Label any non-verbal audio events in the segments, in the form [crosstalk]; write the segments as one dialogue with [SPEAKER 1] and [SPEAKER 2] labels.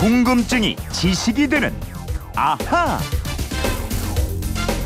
[SPEAKER 1] 궁금증이 지식이 되는 아하.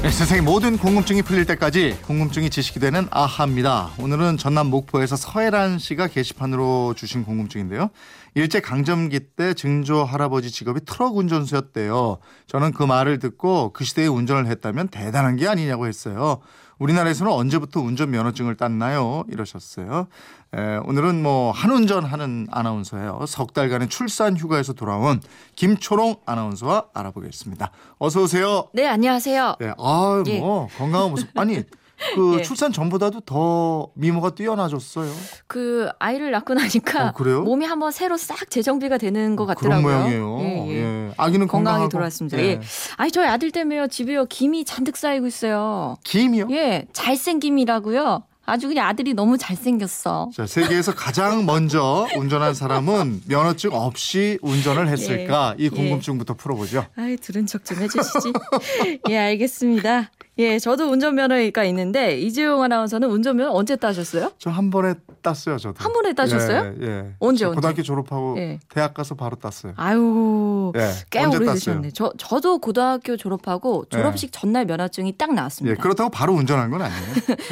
[SPEAKER 2] 네, 세상의 모든 궁금증이 풀릴 때까지 궁금증이 지식이 되는 아하입니다. 오늘은 전남 목포에서 서혜란 씨가 게시판으로 주신 궁금증인데요. 일제 강점기 때 증조 할아버지 직업이 트럭 운전수였대요. 저는 그 말을 듣고 그 시대에 운전을 했다면 대단한 게 아니냐고 했어요. 우리나라에서는 언제부터 운전 면허증을 땄나요? 이러셨어요. 에, 오늘은 뭐 한운전 하는 아나운서예요. 석 달간의 출산 휴가에서 돌아온 김초롱 아나운서와 알아보겠습니다. 어서 오세요.
[SPEAKER 3] 네, 안녕하세요.
[SPEAKER 2] 네, 아,
[SPEAKER 3] 예.
[SPEAKER 2] 뭐 건강한 모습. 아니 [laughs] 그
[SPEAKER 3] 예.
[SPEAKER 2] 출산 전보다도 더 미모가 뛰어나졌어요.
[SPEAKER 3] 그 아이를 낳고 나니까
[SPEAKER 2] 어, 그래요?
[SPEAKER 3] 몸이 한번 새로 싹 재정비가 되는 것
[SPEAKER 2] 그런
[SPEAKER 3] 같더라고요.
[SPEAKER 2] 모양이에요.
[SPEAKER 3] 예, 예.
[SPEAKER 2] 예. 아기는
[SPEAKER 3] 건강하게. 돌아왔습니다.
[SPEAKER 2] 예.
[SPEAKER 3] 예. 아니 저희 아들 때문에요. 집에요 김이 잔뜩 쌓이고 있어요.
[SPEAKER 2] 김이요?
[SPEAKER 3] 예, 잘생 김이라고요. 아주 그냥 아들이 너무 잘생겼어.
[SPEAKER 2] 자, 세계에서 가장 먼저 운전한 사람은 면허증 없이 운전을 했을까?
[SPEAKER 3] 예.
[SPEAKER 2] 이 궁금증부터 풀어보죠.
[SPEAKER 3] 아이 들은 척 좀 해주시지. 예, 알겠습니다. 예, 저도 운전면허가 있는데 이재용 아나운서는 운전면허 언제 따셨어요?
[SPEAKER 2] 저 한 번에 땄어요, 저도.
[SPEAKER 3] 한 번에 따셨어요?
[SPEAKER 2] 예. 예.
[SPEAKER 3] 언제,
[SPEAKER 2] 저
[SPEAKER 3] 언제?
[SPEAKER 2] 고등학교 졸업하고
[SPEAKER 3] 예.
[SPEAKER 2] 대학 가서 바로 땄어요.
[SPEAKER 3] 아유,
[SPEAKER 2] 예.
[SPEAKER 3] 꽤
[SPEAKER 2] 언제
[SPEAKER 3] 오래 되셨네.
[SPEAKER 2] 땄어요?
[SPEAKER 3] 저 저도 고등학교 졸업하고 졸업식 전날 면허증이 딱
[SPEAKER 2] 예,
[SPEAKER 3] 나왔습니다.
[SPEAKER 2] 그렇다고 바로 운전한 건 아니에요.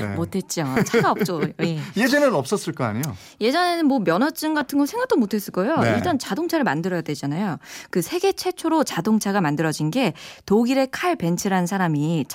[SPEAKER 2] 예. [laughs]
[SPEAKER 3] 못했죠. 차가 없죠. 예.
[SPEAKER 2] 예전에는 없었을 거 아니에요.
[SPEAKER 3] 예전에는 뭐 면허증 같은 거 생각도 못했을 거예요.
[SPEAKER 2] 네.
[SPEAKER 3] 일단 자동차를 만들어야 되잖아요. 그 세계 최초로 자동차가 만들어진 게 독일의 칼 벤츠라는 사람이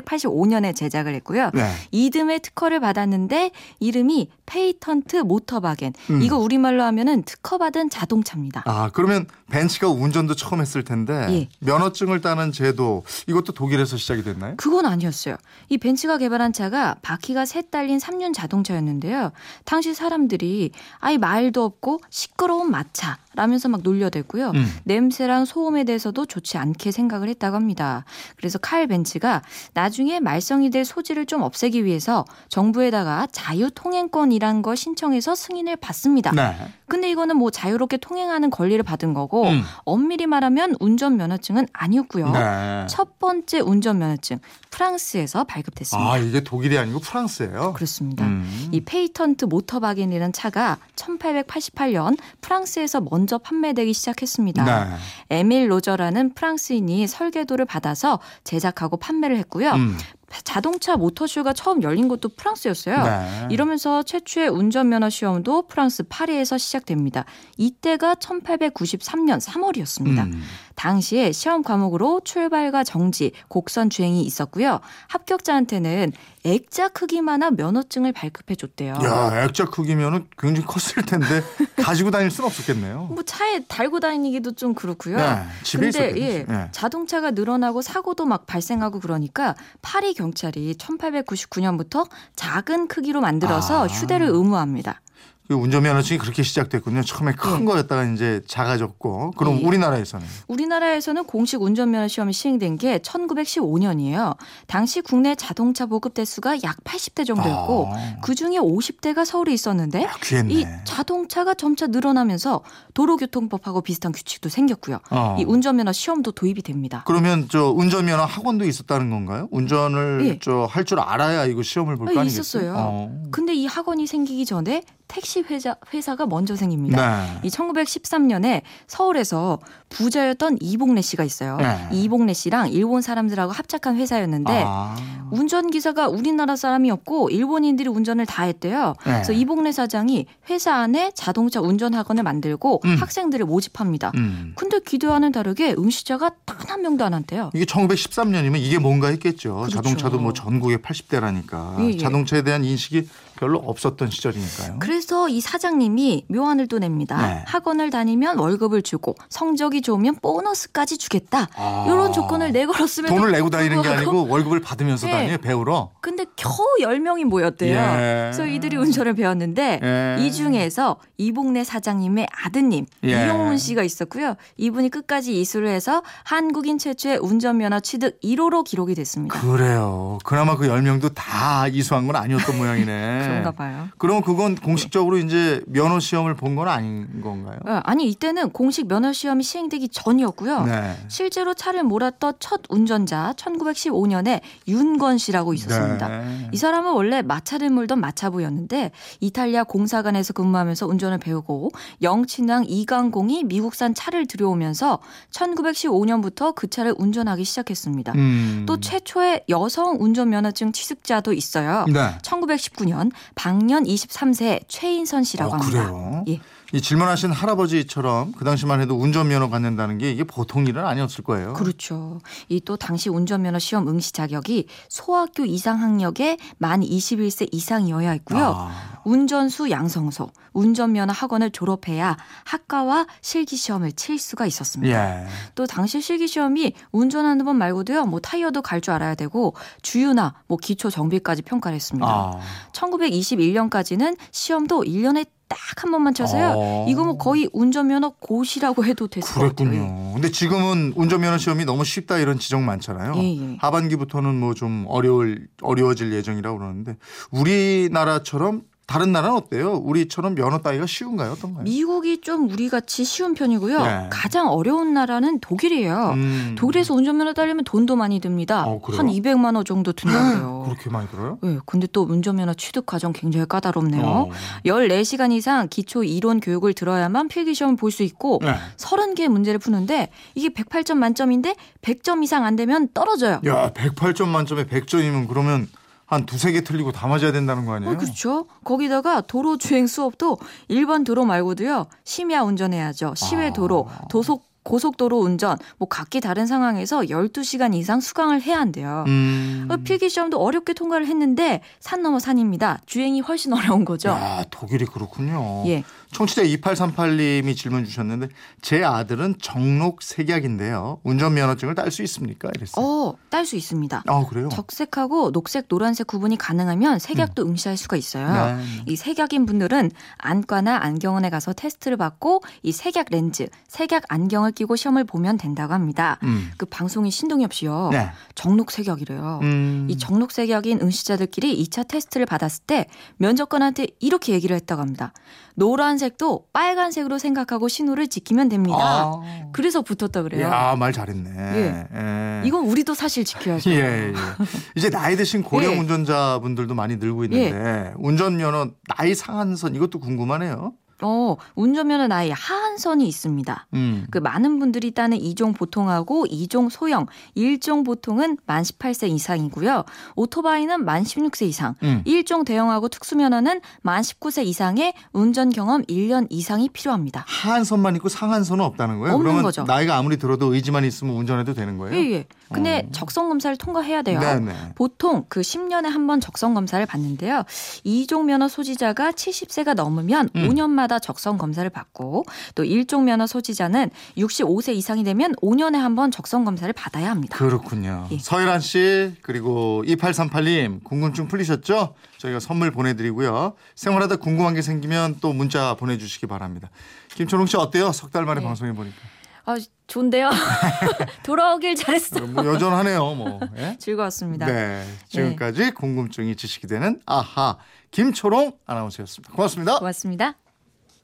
[SPEAKER 3] 1885년에 제작을 했고요.
[SPEAKER 2] 네.
[SPEAKER 3] 이듬해 특허를 받았는데 이름이 Patent Motorwagen.
[SPEAKER 2] 음.
[SPEAKER 3] 이거 우리말로 하면은 특허받은 자동차입니다.
[SPEAKER 2] 아, 그러면 벤츠가 운전도 처음 했을 텐데
[SPEAKER 3] 예.
[SPEAKER 2] 면허증을 따는 제도 이것도 독일에서 시작이 됐나요?
[SPEAKER 3] 그건 아니었어요. 이 벤츠가 개발한 차가 바퀴가 셋 달린 3륜 자동차였는데요. 당시 사람들이 아예 말도 없고 시끄러운 마차 라면서 막 놀려댔고요.
[SPEAKER 2] 음.
[SPEAKER 3] 냄새랑 소음에 대해서도 좋지 않게 생각을 했다고 합니다. 그래서 칼 벤츠가 나 중에 말썽이 될 소지를 좀 없애기 위해서 정부에다가 자유통행권이란 걸 신청해서 승인을 받습니다.
[SPEAKER 2] 네.
[SPEAKER 3] 근데 이거는 뭐 자유롭게 통행하는 권리를 받은 거고
[SPEAKER 2] 음.
[SPEAKER 3] 엄밀히 말하면 운전면허증은 아니었고요.
[SPEAKER 2] 네.
[SPEAKER 3] 첫 번째 운전면허증 프랑스에서 발급됐습니다.
[SPEAKER 2] 아, 이게 독일이 아니고 프랑스예요.
[SPEAKER 3] 그렇습니다.
[SPEAKER 2] 음.
[SPEAKER 3] 이 Patent Motorwagen이라는 차가 1888년 프랑스에서 먼저 판매되기 시작했습니다.
[SPEAKER 2] 네.
[SPEAKER 3] 에밀 로저라는 프랑스인이 설계도를 받아서 제작하고 판매를 했고요.
[SPEAKER 2] 음.
[SPEAKER 3] 자동차 모터쇼가 처음 열린 것도 프랑스였어요.
[SPEAKER 2] 네.
[SPEAKER 3] 이러면서 최초의 운전면허 시험도 프랑스 파리에서 시작됩니다. 이때가 1893년 3월이었습니다.
[SPEAKER 2] 음.
[SPEAKER 3] 당시에 시험 과목으로 출발과 정지, 곡선 주행이 있었고요. 합격자한테는 액자 크기만한 면허증을 발급해 줬대요.
[SPEAKER 2] 야, 액자 크기면은 굉장히 컸을 텐데 가지고 다닐 수는 없었겠네요.
[SPEAKER 3] 뭐 차에 달고 다니기도 좀 그렇고요.
[SPEAKER 2] 네, 집에
[SPEAKER 3] 근데. 예,
[SPEAKER 2] 네.
[SPEAKER 3] 자동차가 늘어나고 사고도 막 발생하고 그러니까 파리 경찰이 1899년부터 작은 크기로 만들어서
[SPEAKER 2] 아.
[SPEAKER 3] 휴대를 의무합니다.
[SPEAKER 2] 그 운전면허증이 그렇게 시작됐군요. 처음에 큰
[SPEAKER 3] 네.
[SPEAKER 2] 거였다가 이제 작아졌고. 그럼
[SPEAKER 3] 예.
[SPEAKER 2] 우리나라에서는
[SPEAKER 3] 우리나라에서는 공식 운전면허 시험이 시행된 게 1915년이에요. 당시 국내 자동차 보급 대수가 약 80대 정도였고
[SPEAKER 2] 아.
[SPEAKER 3] 그 중에 50대가 서울에 있었는데
[SPEAKER 2] 아, 귀했네.
[SPEAKER 3] 이 자동차가 점차 늘어나면서 도로교통법하고 비슷한 규칙도 생겼고요.
[SPEAKER 2] 어.
[SPEAKER 3] 이 운전면허 시험도 도입이 됩니다.
[SPEAKER 2] 그러면 저 운전면허 학원도 있었다는 건가요? 운전을
[SPEAKER 3] 예.
[SPEAKER 2] 저할 줄 알아야 이거 시험을 볼거
[SPEAKER 3] 아,
[SPEAKER 2] 아니겠어요?
[SPEAKER 3] 있었어요.
[SPEAKER 2] 어.
[SPEAKER 3] 근데 이 학원이 생기기 전에 택시 회사, 회사가 먼저 생깁니다.
[SPEAKER 2] 네.
[SPEAKER 3] 이 1913년에 서울에서 부자였던 이봉래 씨가 있어요.
[SPEAKER 2] 네.
[SPEAKER 3] 이 이봉래 씨랑 일본 사람들하고 합작한 회사였는데
[SPEAKER 2] 아.
[SPEAKER 3] 운전기사가 우리나라 사람이었고 일본인들이 운전을 다 했대요.
[SPEAKER 2] 네.
[SPEAKER 3] 그래서 이봉래 사장이 회사 안에 자동차 운전학원을 만들고
[SPEAKER 2] 음.
[SPEAKER 3] 학생들을 모집합니다.
[SPEAKER 2] 음.
[SPEAKER 3] 근데 기대와는 다르게 응시자가 단 한 명도 안 한대요.
[SPEAKER 2] 이게 1913년이면 이게 뭔가 했겠죠.
[SPEAKER 3] 그렇죠.
[SPEAKER 2] 자동차도 뭐 전국에 80대라니까
[SPEAKER 3] 예, 예.
[SPEAKER 2] 자동차에 대한 인식이 별로 없었던 시절이니까요.
[SPEAKER 3] 그래서 이 사장님이 묘안을 또 냅니다.
[SPEAKER 2] 네.
[SPEAKER 3] 학원을 다니면 월급을 주고 성적이 좋으면 보너스까지 주겠다.
[SPEAKER 2] 아.
[SPEAKER 3] 이런 조건을 내걸었으면
[SPEAKER 2] 돈을 내고 다니는 게 아니고 월급을 받으면서
[SPEAKER 3] 네.
[SPEAKER 2] 다니요 배우러.
[SPEAKER 3] 근데 겨우 10명이 모였대요.
[SPEAKER 2] 예.
[SPEAKER 3] 그래서 이들이 운전을 배웠는데
[SPEAKER 2] 예.
[SPEAKER 3] 이 중에서 이봉래 사장님의 아드님
[SPEAKER 2] 예.
[SPEAKER 3] 이용문 씨가 있었고요. 이분이 끝까지 이수를 해서 한국인 최초의 운전면허 취득 1호로 기록이 됐습니다.
[SPEAKER 2] 그래요. 그나마 그 10명도 다 이수한 건 아니었던 모양이네. [laughs]
[SPEAKER 3] 그런가 봐요.
[SPEAKER 2] 그럼 그건 공식적으로 이제 면허 시험을 본 건 아닌 건가요?
[SPEAKER 3] 어, 아니 이때는 공식 면허 시험이 시행되기 전이었고요.
[SPEAKER 2] 네.
[SPEAKER 3] 실제로 차를 몰았던 첫 운전자 1915년에 윤건 씨라고 있었습니다.
[SPEAKER 2] 네.
[SPEAKER 3] 이 사람은 원래 마차를 몰던 마차부였는데 이탈리아 공사관에서 근무하면서 운전을 배우고 영친왕 이강공이 미국산 차를 들여오면서 1915년부터 그 차를 운전하기 시작했습니다.
[SPEAKER 2] 음.
[SPEAKER 3] 또 최초의 여성 운전 면허증 취득자도 있어요.
[SPEAKER 2] 네.
[SPEAKER 3] 1919년 방년 23세 최인선 씨라고
[SPEAKER 2] 어,
[SPEAKER 3] 합니다.
[SPEAKER 2] 그래요?
[SPEAKER 3] 예.
[SPEAKER 2] 이 질문하신 할아버지처럼 그 당시만 해도 운전면허 갖는다는 게 이게 보통 일은 아니었을 거예요.
[SPEAKER 3] 그렇죠. 이 또 당시 운전면허 시험 응시 자격이 소학교 이상 학력에 만 21세 이상이어야 했고요.
[SPEAKER 2] 아,
[SPEAKER 3] 운전수 양성소, 운전면허 학원을 졸업해야 학과와 실기 시험을 칠 수가 있었습니다.
[SPEAKER 2] 예.
[SPEAKER 3] 또 당시 실기 시험이 운전하는 법 말고도요. 뭐 타이어도 갈 줄 알아야 되고 주유나 뭐 기초 정비까지 평가를 했습니다.
[SPEAKER 2] 아.
[SPEAKER 3] 1921년까지는 시험도 1년에 딱 한 번만 쳐서요.
[SPEAKER 2] 어.
[SPEAKER 3] 이거 뭐 거의 운전면허 고시라고 해도 됐을 것 같아요.
[SPEAKER 2] 그랬군요. 근데 지금은 운전면허 시험이 너무 쉽다 이런 지적 많잖아요.
[SPEAKER 3] 예, 예.
[SPEAKER 2] 하반기부터는 뭐 좀 어려울 어려워질 예정이라고 그러는데 우리나라처럼 다른 나라는 어때요? 우리처럼 면허 따기가 쉬운가요? 어떤가요?
[SPEAKER 3] 미국이 좀 우리 같이 쉬운 편이고요.
[SPEAKER 2] 네.
[SPEAKER 3] 가장 어려운 나라는 독일이에요.
[SPEAKER 2] 음.
[SPEAKER 3] 독일에서 운전면허 따려면 돈도 많이 듭니다.
[SPEAKER 2] 어?
[SPEAKER 3] 한 200만 원 정도 든다고요.
[SPEAKER 2] 그렇게 많이 들어요?
[SPEAKER 3] 네, 근데 또 운전면허 취득 과정 굉장히 까다롭네요.
[SPEAKER 2] 어.
[SPEAKER 3] 14시간 이상 기초 이론 교육을 들어야만 필기 시험을 볼수 있고
[SPEAKER 2] 네.
[SPEAKER 3] 30개의 문제를 푸는데 이게 108점 만점인데 100점 이상 안 되면 떨어져요.
[SPEAKER 2] 야, 108점 만점에 100점이면 그러면 한 두세 개 틀리고 다 맞아야 된다는 거 아니에요?
[SPEAKER 3] 어, 그렇죠. 거기다가 도로 주행 수업도 일반 도로 말고도요. 심야 운전해야죠. 시외
[SPEAKER 2] 아.
[SPEAKER 3] 도로, 도속 고속도로 운전, 뭐 각기 다른 상황에서 12시간 이상 수강을 해야 한대요.
[SPEAKER 2] 음.
[SPEAKER 3] 어, 필기 시험도 어렵게 통과를 했는데 산 넘어 산입니다. 주행이 훨씬 어려운 거죠.
[SPEAKER 2] 야, 독일이 그렇군요.
[SPEAKER 3] 예.
[SPEAKER 2] 청취자 2838님이 질문 주셨는데 제 아들은 정록 색약인데요. 운전면허증을 딸 수 있습니까? 이랬어요.
[SPEAKER 3] 어, 딸 수 있습니다.
[SPEAKER 2] 아, 그래요?
[SPEAKER 3] 적색하고 녹색, 노란색 구분이 가능하면 색약도 응시할 수가 있어요.
[SPEAKER 2] 네.
[SPEAKER 3] 이 색약인 분들은 안과나 안경원에 가서 테스트를 받고 이 색약 렌즈, 색약 안경을 끼고 시험을 보면 된다고 합니다.
[SPEAKER 2] 음.
[SPEAKER 3] 그 방송인 신동엽 씨요.
[SPEAKER 2] 네.
[SPEAKER 3] 정록색약이래요.
[SPEAKER 2] 음.
[SPEAKER 3] 이 정록색약인 응시자들끼리 2차 테스트를 받았을 때 면접관한테 이렇게 얘기를 했다고 합니다. 노란색도 빨간색으로 생각하고 신호를 지키면 됩니다.
[SPEAKER 2] 아.
[SPEAKER 3] 그래서 붙었다 그래요.
[SPEAKER 2] 야, 말 잘했네.
[SPEAKER 3] 예.
[SPEAKER 2] 예.
[SPEAKER 3] 이건 우리도 사실 지켜야죠.
[SPEAKER 2] 예, 예. 이제 나이 드신 고령
[SPEAKER 3] 예.
[SPEAKER 2] 운전자분들도 많이 늘고 있는데 운전 면허 나이 상한선 이것도 궁금하네요.
[SPEAKER 3] 어, 운전면허 나이 하한선이 있습니다.
[SPEAKER 2] 음.
[SPEAKER 3] 그 많은 분들이 따는 2종 보통하고 2종 소형, 1종 보통은 만 18세 이상이고요. 오토바이는 만 16세 이상,
[SPEAKER 2] 음.
[SPEAKER 3] 1종 대형하고 특수면허는 만 19세 이상의 운전 경험 1년 이상이 필요합니다.
[SPEAKER 2] 하한선만 있고 상한선은 없다는 거예요?
[SPEAKER 3] 없는
[SPEAKER 2] 그러면
[SPEAKER 3] 거죠.
[SPEAKER 2] 나이가 아무리 들어도 의지만 있으면 운전해도 되는 거예요?
[SPEAKER 3] 예, 예. 근데
[SPEAKER 2] 어.
[SPEAKER 3] 적성 검사를 통과해야 돼요.
[SPEAKER 2] 네네.
[SPEAKER 3] 보통 그 10년에 한 번 적성 검사를 받는데요. 2종 면허 소지자가 70세가 넘으면
[SPEAKER 2] 음.
[SPEAKER 3] 5년마다 적성 검사를 받고 또 1종 면허 소지자는 65세 이상이 되면 5년에 한 번 적성 검사를 받아야 합니다.
[SPEAKER 2] 그렇군요.
[SPEAKER 3] 예.
[SPEAKER 2] 서일한 씨 그리고 2838님 궁금증 풀리셨죠? 저희가 선물 보내드리고요. 생활하다 궁금한 게 생기면 또 문자 보내주시기 바랍니다. 김초롱 씨 어때요? 석 달 만에
[SPEAKER 3] 네.
[SPEAKER 2] 방송해 보니까
[SPEAKER 3] 아, 좋은데요. [laughs] 돌아오길 잘했어.
[SPEAKER 2] 뭐 여전하네요. 뭐. 예?
[SPEAKER 3] 즐거웠습니다.
[SPEAKER 2] 네. 지금까지 궁금증이 지식이 되는 아하 김초롱 아나운서였습니다. 고맙습니다.
[SPEAKER 3] 고맙습니다.